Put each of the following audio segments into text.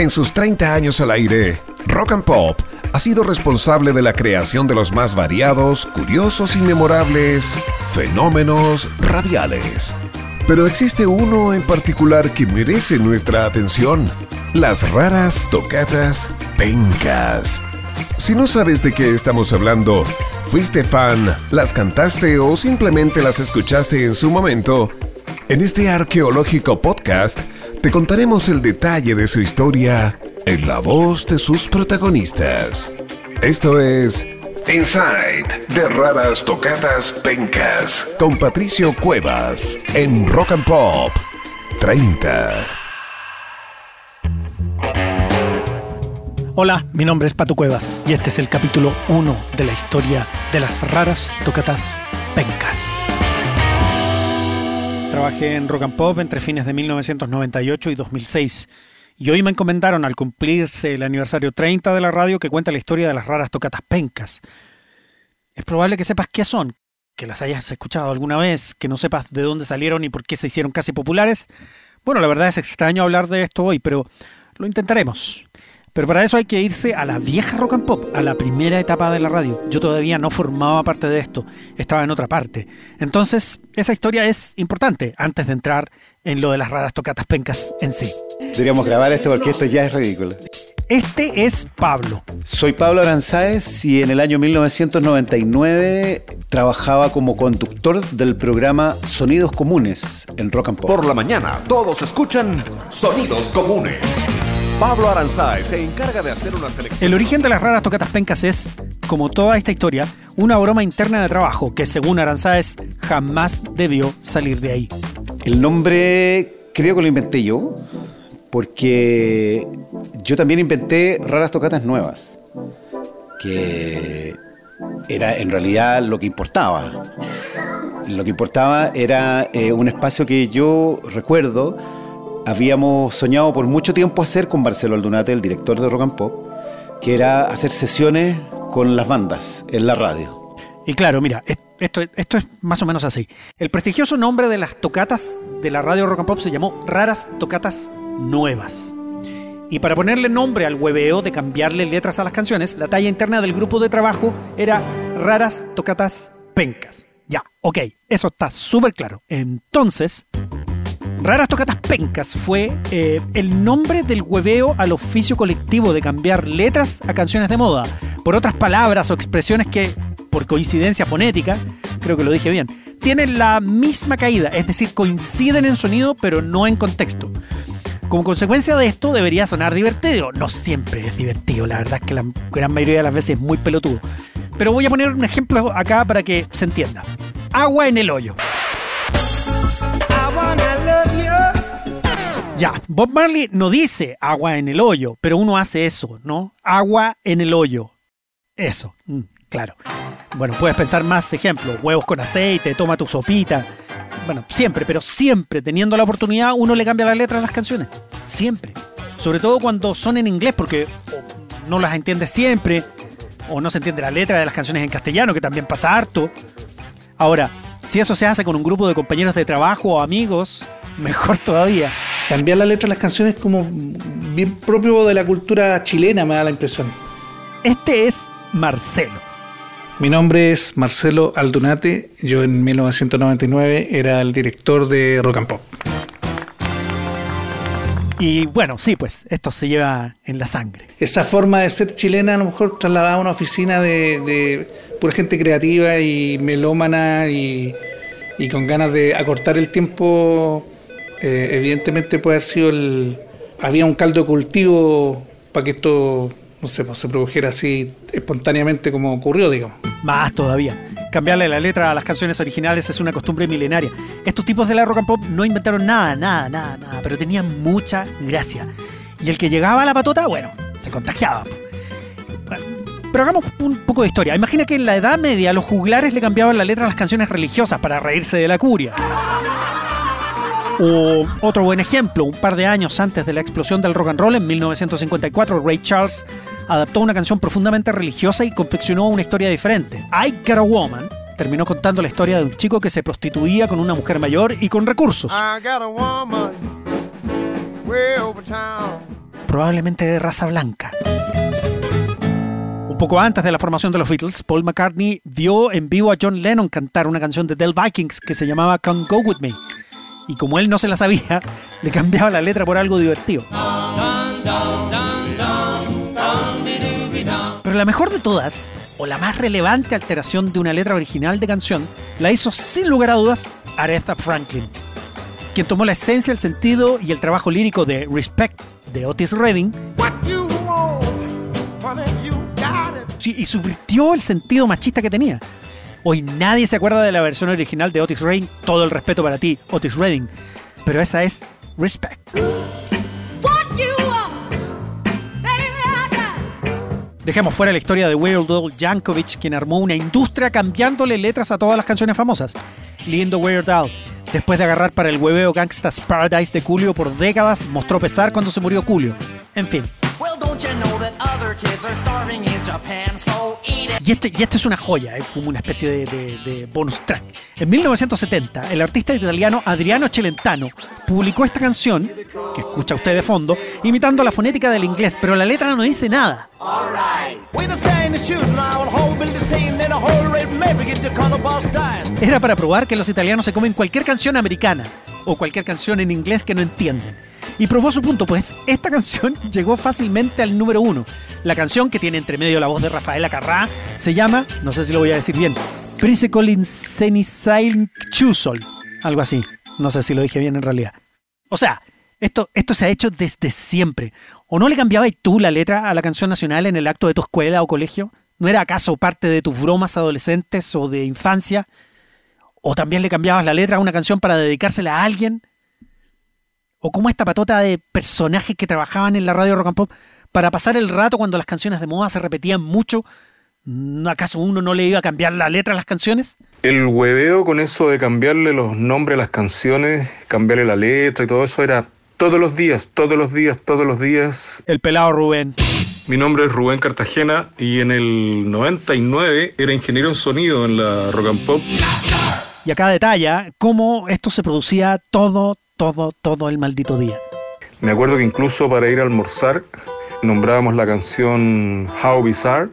En sus 30 años al aire, Rock and Pop ha sido responsable de la creación de los más variados, curiosos y memorables fenómenos radiales. Pero existe uno en particular que merece nuestra atención, las raras tocatas pencas. Si no sabes de qué estamos hablando, fuiste fan, las cantaste o simplemente las escuchaste en su momento, en este arqueológico podcast te contaremos el detalle de su historia en la voz de sus protagonistas. Esto es Inside de Raras Tocatas Pencas con Patricio Cuevas en Rock and Pop 30. Hola, mi nombre es Pato Cuevas y este es el capítulo 1 de la historia de las raras tocatas pencas. Trabajé en Rock and Pop entre fines de 1998 y 2006 y hoy me encomendaron al cumplirse el aniversario 30 de la radio que cuenta la historia de las raras tocatas pencas. Es probable que sepas qué son, que las hayas escuchado alguna vez, que no sepas de dónde salieron y por qué se hicieron casi populares. Bueno, la verdad es extraño hablar de esto hoy, pero lo intentaremos. Pero para eso hay que irse a la vieja rock and pop, a la primera etapa de la radio. Yo todavía no formaba parte de esto, estaba en otra parte. Entonces, esa historia es importante antes de entrar en lo de las raras tocatas pencas en sí. Deberíamos grabar esto porque esto ya es ridículo. Este es Pablo. Soy Pablo Aranzáez y en el año 1999 trabajaba como conductor del programa Sonidos Comunes en Rock and Pop. Por la mañana, todos escuchan Sonidos Comunes. Pablo Aranzáez se encarga de hacer una selección. El origen de las raras tocatas pencas es, como toda esta historia, una broma interna de trabajo que, según Aranzáez, jamás debió salir de ahí. El nombre creo que lo inventé yo, porque yo también inventé raras tocatas nuevas, que era en realidad lo que importaba. Lo que importaba era eh, un espacio que yo recuerdo habíamos soñado por mucho tiempo hacer con Marcelo Aldunate, el director de Rock and Pop, que era hacer sesiones con las bandas en la radio. Y claro, mira, esto, es más o menos así. El prestigioso nombre de las tocatas de la radio Rock and Pop se llamó Raras Tocatas Nuevas. Y para ponerle nombre al hueveo de cambiarle letras a las canciones, la talla interna del grupo de trabajo era Raras Tocatas Pencas. Ya, ok, eso está súper claro. Entonces, Raras Tocatas Pencas fue eh, el nombre del hueveo al oficio colectivo de cambiar letras a canciones de moda por otras palabras o expresiones que, por coincidencia fonética, creo que lo dije bien, tienen la misma caída, es decir, coinciden en sonido pero no en contexto. Como consecuencia de esto debería sonar divertido. No siempre es divertido, la verdad es que la gran mayoría de las veces es muy pelotudo. Pero voy a poner un ejemplo acá para que se entienda. Agua en el hoyo. Ya, Bob Marley no dice agua en el hoyo, pero uno hace eso, ¿no? Agua en el hoyo. Eso, mm, claro. Bueno, puedes pensar más ejemplos, huevos con aceite, toma tu sopita. Bueno, siempre, pero siempre, teniendo la oportunidad, uno le cambia la letra a las canciones. Siempre. Sobre todo cuando son en inglés, porque no las entiende siempre, o no se entiende la letra de las canciones en castellano, que también pasa harto. Ahora, si eso se hace con un grupo de compañeros de trabajo o amigos, mejor todavía. Cambiar la letra de las canciones como bien propio de la cultura chilena, me da la impresión. Este es Marcelo. Mi nombre es Marcelo Aldunate. Yo en 1999 era el director de Rock and Pop. Y bueno, sí, pues esto se lleva en la sangre. Esa forma de ser chilena a lo mejor trasladada a una oficina de, de pura gente creativa y melómana y, y con ganas de acortar el tiempo eh, evidentemente puede haber sido el... Había un caldo de cultivo para que esto, no sé, pues, se produjera así espontáneamente como ocurrió, digamos. Más todavía. Cambiarle la letra a las canciones originales es una costumbre milenaria. Estos tipos de la rock and pop no inventaron nada, nada, nada, nada, pero tenían mucha gracia. Y el que llegaba a la patota, bueno, se contagiaba. Pero hagamos un poco de historia. Imagina que en la Edad Media los juglares le cambiaban la letra a las canciones religiosas para reírse de la curia. O otro buen ejemplo, un par de años antes de la explosión del rock and roll, en 1954, Ray Charles adaptó una canción profundamente religiosa y confeccionó una historia diferente. I Got a Woman terminó contando la historia de un chico que se prostituía con una mujer mayor y con recursos. probablemente de raza blanca. Un poco antes de la formación de los Beatles, Paul McCartney vio en vivo a John Lennon cantar una canción de Del Vikings que se llamaba Come Go With Me. Y como él no se la sabía, le cambiaba la letra por algo divertido. Pero la mejor de todas, o la más relevante alteración de una letra original de canción, la hizo sin lugar a dudas Aretha Franklin, quien tomó la esencia, el sentido y el trabajo lírico de Respect de Otis Redding y subvirtió el sentido machista que tenía. Hoy nadie se acuerda de la versión original de Otis Redding, todo el respeto para ti, Otis Redding, pero esa es Respect. Dejemos fuera la historia de Weird Al Yankovic, quien armó una industria cambiándole letras a todas las canciones famosas. Lindo Weird Al, después de agarrar para el hueveo Gangsta's Paradise de Julio por décadas, mostró pesar cuando se murió Julio. En fin. Y este, y este es una joya, es como una especie de, de, bonus track. En 1970, el artista italiano Adriano Celentano publicó esta canción, que escucha usted de fondo, imitando la fonética del inglés, pero la letra no dice nada. Era para probar que los italianos se comen cualquier canción americana o cualquier canción en inglés que no entienden. Y probó su punto, pues esta canción llegó fácilmente al número uno. La canción, que tiene entre medio la voz de Rafaela Carrá, se llama, no sé si lo voy a decir bien, Prince Colinsenisail Chusol. Algo así. No sé si lo dije bien en realidad. O sea, esto, esto se ha hecho desde siempre. ¿O no le cambiabas tú la letra a la canción nacional en el acto de tu escuela o colegio? ¿No era acaso parte de tus bromas adolescentes o de infancia? ¿O también le cambiabas la letra a una canción para dedicársela a alguien? ¿O como esta patota de personajes que trabajaban en la radio rock and pop para pasar el rato cuando las canciones de moda se repetían mucho? ¿Acaso uno no le iba a cambiar la letra a las canciones? El hueveo con eso de cambiarle los nombres a las canciones, cambiarle la letra y todo eso era todos los días, todos los días, todos los días. El pelado Rubén. Mi nombre es Rubén Cartagena y en el 99 era ingeniero en sonido en la Rock and Pop. Y acá detalla cómo esto se producía todo, todo, todo el maldito día. Me acuerdo que incluso para ir a almorzar nombrábamos la canción How Bizarre.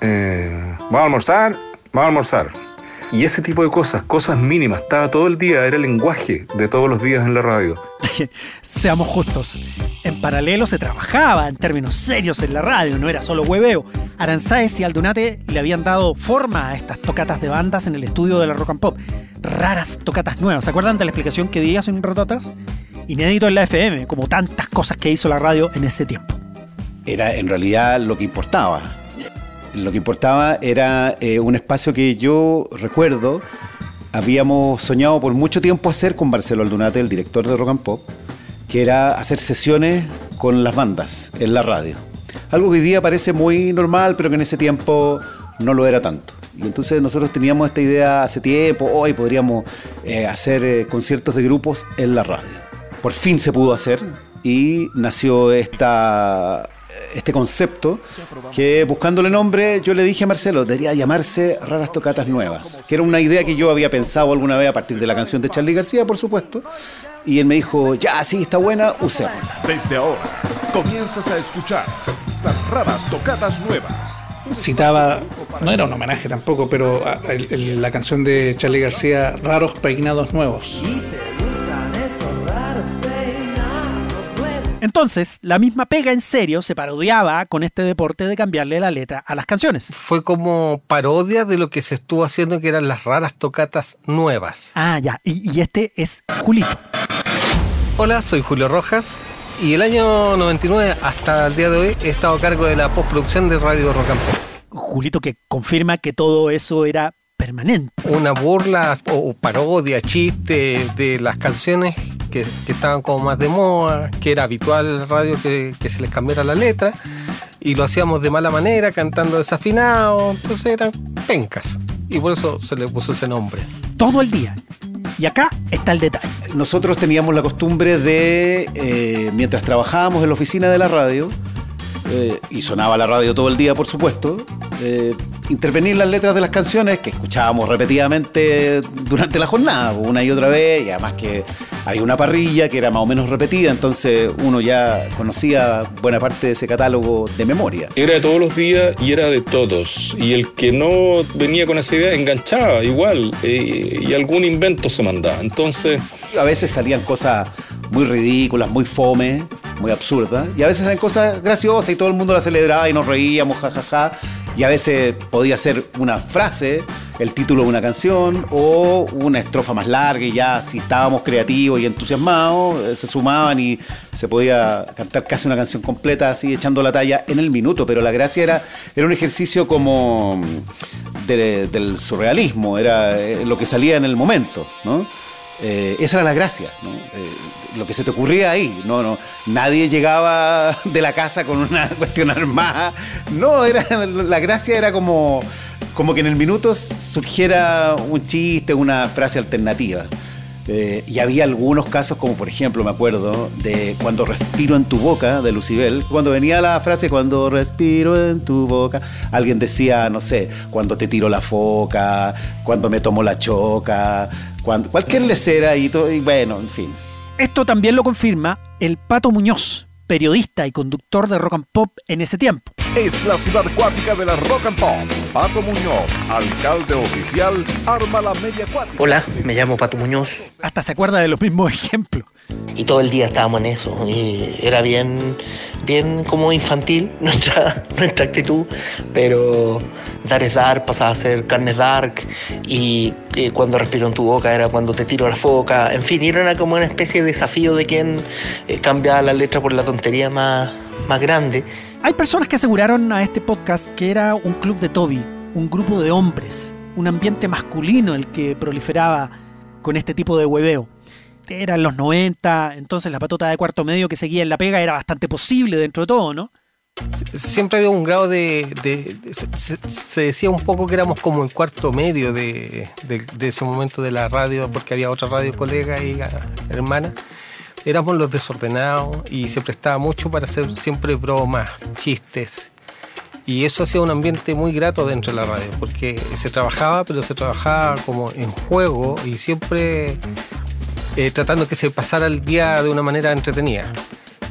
Eh, vamos a almorzar, vamos a almorzar. Y ese tipo de cosas, cosas mínimas, estaba todo el día, era el lenguaje de todos los días en la radio. Seamos justos, en paralelo se trabajaba en términos serios en la radio, no era solo hueveo. Aranzáez y Aldunate le habían dado forma a estas tocatas de bandas en el estudio de la Rock and Pop. Raras tocatas nuevas. ¿Se acuerdan de la explicación que di hace un rato atrás? Inédito en la FM, como tantas cosas que hizo la radio en ese tiempo. Era en realidad lo que importaba lo que importaba era eh, un espacio que yo recuerdo habíamos soñado por mucho tiempo hacer con Marcelo Aldunate, el director de Rock and Pop, que era hacer sesiones con las bandas en la radio. Algo que hoy día parece muy normal, pero que en ese tiempo no lo era tanto. Y entonces nosotros teníamos esta idea hace tiempo, hoy podríamos eh, hacer eh, conciertos de grupos en la radio. Por fin se pudo hacer y nació esta este concepto que buscándole nombre yo le dije a Marcelo, debería llamarse Raras Tocatas Nuevas, que era una idea que yo había pensado alguna vez a partir de la canción de Charlie García, por supuesto, y él me dijo, ya, sí, está buena, usémosla. Desde ahora comienzas a escuchar las Raras Tocatas Nuevas. Citaba, no era un homenaje tampoco, pero la canción de Charlie García, Raros Peinados Nuevos. Entonces, la misma pega en serio se parodiaba con este deporte de cambiarle la letra a las canciones. Fue como parodia de lo que se estuvo haciendo, que eran las raras tocatas nuevas. Ah, ya. Y, este es Julito. Hola, soy Julio Rojas. Y el año 99 hasta el día de hoy he estado a cargo de la postproducción de Radio Rocampo. Julito que confirma que todo eso era permanente. Una burla o parodia, chiste de las canciones que, estaban como más de moda, que era habitual en la radio que, se les cambiara la letra, y lo hacíamos de mala manera, cantando desafinado, entonces eran pencas, y por eso se le puso ese nombre. Todo el día. Y acá está el detalle. Nosotros teníamos la costumbre de, eh, mientras trabajábamos en la oficina de la radio, eh, y sonaba la radio todo el día, por supuesto, eh, intervenir las letras de las canciones que escuchábamos repetidamente durante la jornada, una y otra vez, y además que Hay una parrilla que era más o menos repetida, entonces uno ya conocía buena parte de ese catálogo de memoria. Era de todos los días y era de todos. Y el que no venía con esa idea enganchaba igual eh, y algún invento se mandaba. Entonces... A veces salían cosas muy ridículas, muy fome, muy absurdas. Y a veces salían cosas graciosas y todo el mundo las celebraba y nos reíamos, jajaja. Y a veces podía ser una frase, el título de una canción o una estrofa más larga y ya si estábamos creativos y entusiasmados, eh, se sumaban y se podía cantar casi una canción completa así echando la talla en el minuto. Pero la gracia era, era un ejercicio como de- del surrealismo, era eh, lo que salía en el momento, ¿no? Eh, esa era la gracia. Eh, lo que se te ocurría ahí. No, no, nadie llegaba de la casa con una cuestión armada. No, era, la gracia era como, como que en el minuto surgiera un chiste, una frase alternativa. Eh, y había algunos casos, como por ejemplo, me acuerdo, de Cuando respiro en tu boca, de Lucibel. Cuando venía la frase, Cuando respiro en tu boca, alguien decía, no sé, Cuando te tiro la foca, Cuando me tomo la choca, cualquier y todo, y bueno, en fin. Esto también lo confirma el Pato Muñoz, periodista y conductor de rock and pop en ese tiempo. Es la ciudad acuática de la Rock and Pop. Pato Muñoz, alcalde oficial, arma la media acuática. Hola, me llamo Pato Muñoz Hasta se acuerda de los mismos ejemplos. y todo el día estábamos en eso. Y era bien, bien como infantil nuestra, nuestra actitud, pero dar es dar, pasaba a ser carne es dark y eh, cuando respiro en tu boca era cuando te tiro la foca. En fin, era como una especie de desafío de quien eh, cambia la letra por la tontería más, más grande. Hay personas que aseguraron a este podcast que era un club de Toby, un grupo de hombres, un ambiente masculino el que proliferaba con este tipo de hueveo. Eran los 90, entonces la patota de cuarto medio que seguía en la pega era bastante posible dentro de todo, ¿no? siempre había un grado de, se, se- decía un poco que éramos como el cuarto medio de, de- de ese momento de la radio porque había otra radio colega y ah, hermana éramos los desordenados y se prestaba mucho para hacer siempre bromas chistes y eso hacía un ambiente muy grato dentro de la radio porque se trabajaba pero se trabajaba como en juego y siempre eh, tratando que se pasara el día de una manera entretenida.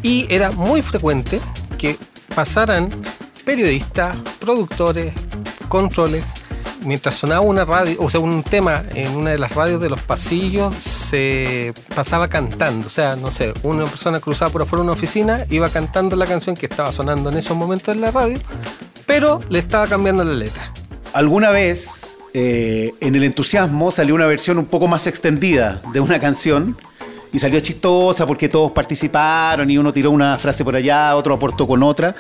Y era muy frecuente que pasaran periodistas, productores, controles. Mientras sonaba una radio, o sea, un tema en una de las radios de los pasillos, se pasaba cantando. O sea, no sé, una persona cruzaba por afuera una oficina, iba cantando la canción que estaba sonando en esos momentos en la radio, pero le estaba cambiando la letra. Alguna vez, eh, en el entusiasmo, salió una versión un poco más extendida de una canción y salió chistosa porque todos participaron y uno tiró una frase por allá, otro aportó con otra.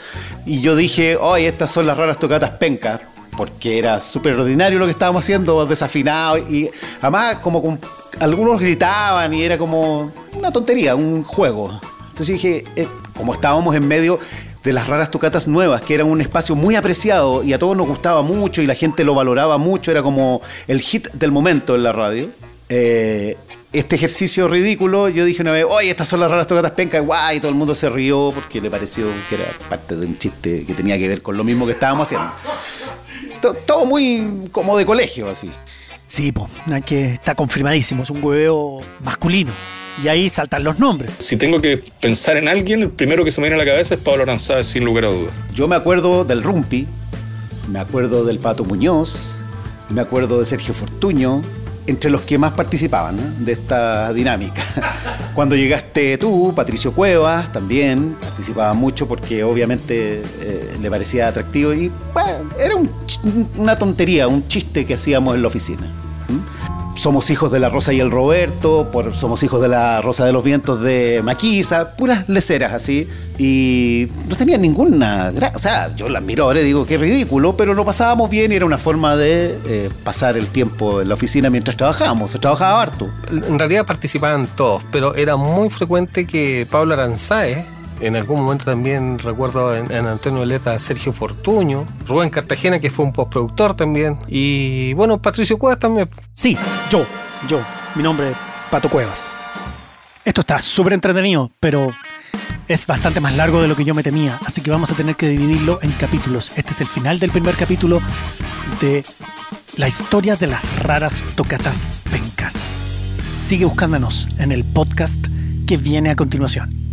Y yo dije, oye, estas son las raras tocatas pencas, porque era súper ordinario lo que estábamos haciendo, desafinado. Y además, como algunos gritaban y era como una tontería, un juego. Entonces dije, eh, como estábamos en medio de las raras tocatas nuevas, que era un espacio muy apreciado y a todos nos gustaba mucho y la gente lo valoraba mucho, era como el hit del momento en la radio. Eh, este ejercicio ridículo, yo dije una vez, oye, estas son las raras tocatas pencas, guay, y todo el mundo se rió porque le pareció que era parte de un chiste que tenía que ver con lo mismo que estábamos haciendo. To- Todo muy como de colegio, así. Sí, po, que está confirmadísimo, es un hueveo masculino. Y ahí saltan los nombres. Si tengo que pensar en alguien, el primero que se me viene a la cabeza es Pablo Aranzáez, sin lugar a dudas. Yo me acuerdo del Rumpi, me acuerdo del Pato Muñoz, me acuerdo de Sergio Fortuño, entre los que más participaban ¿no? de esta dinámica. Cuando llegaste tú, Patricio Cuevas también participaba mucho porque obviamente eh, le parecía atractivo y era un una tontería, un chiste que hacíamos en la oficina. Somos hijos de la Rosa y el Roberto, por, somos hijos de la Rosa de los Vientos de Maquisa, puras leceras así. Y no tenían ninguna O sea, yo las miro ahora y digo, qué ridículo, pero lo pasábamos bien y era una forma de eh, pasar el tiempo en la oficina mientras trabajábamos. Se trabajaba harto. En realidad participaban todos, pero era muy frecuente que Pablo Aranzáez, en algún momento también recuerdo en, en Antonio Veleta Sergio Fortuño, Rubén Cartagena, que fue un postproductor también, y bueno, Patricio Cuevas también. Sí, yo, yo. Mi nombre es Pato Cuevas. Esto está súper entretenido, pero es bastante más largo de lo que yo me temía, así que vamos a tener que dividirlo en capítulos. Este es el final del primer capítulo de la historia de las raras tocatas pencas. sigue buscándonos en el podcast que viene a continuación.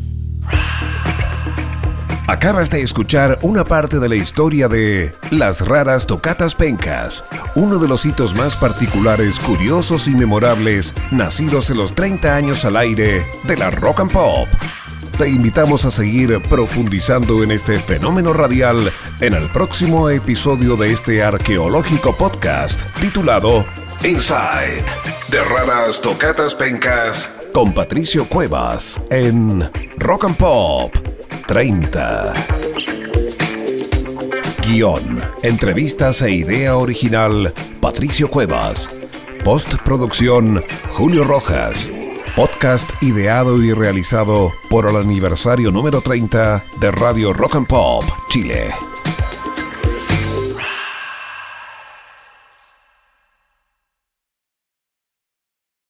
Acabas de escuchar una parte de la historia de Las raras tocatas pencas, uno de los hitos más particulares, curiosos y memorables nacidos en los 30 años al aire de la rock and pop. Te invitamos a seguir profundizando en este fenómeno radial en el próximo episodio de este arqueológico podcast titulado Inside de raras tocatas pencas con Patricio Cuevas en Rock and Pop 30. Guión, entrevistas e idea original Patricio Cuevas. Postproducción Julio Rojas. Podcast ideado y realizado por el aniversario número 30 de Radio Rock and Pop Chile.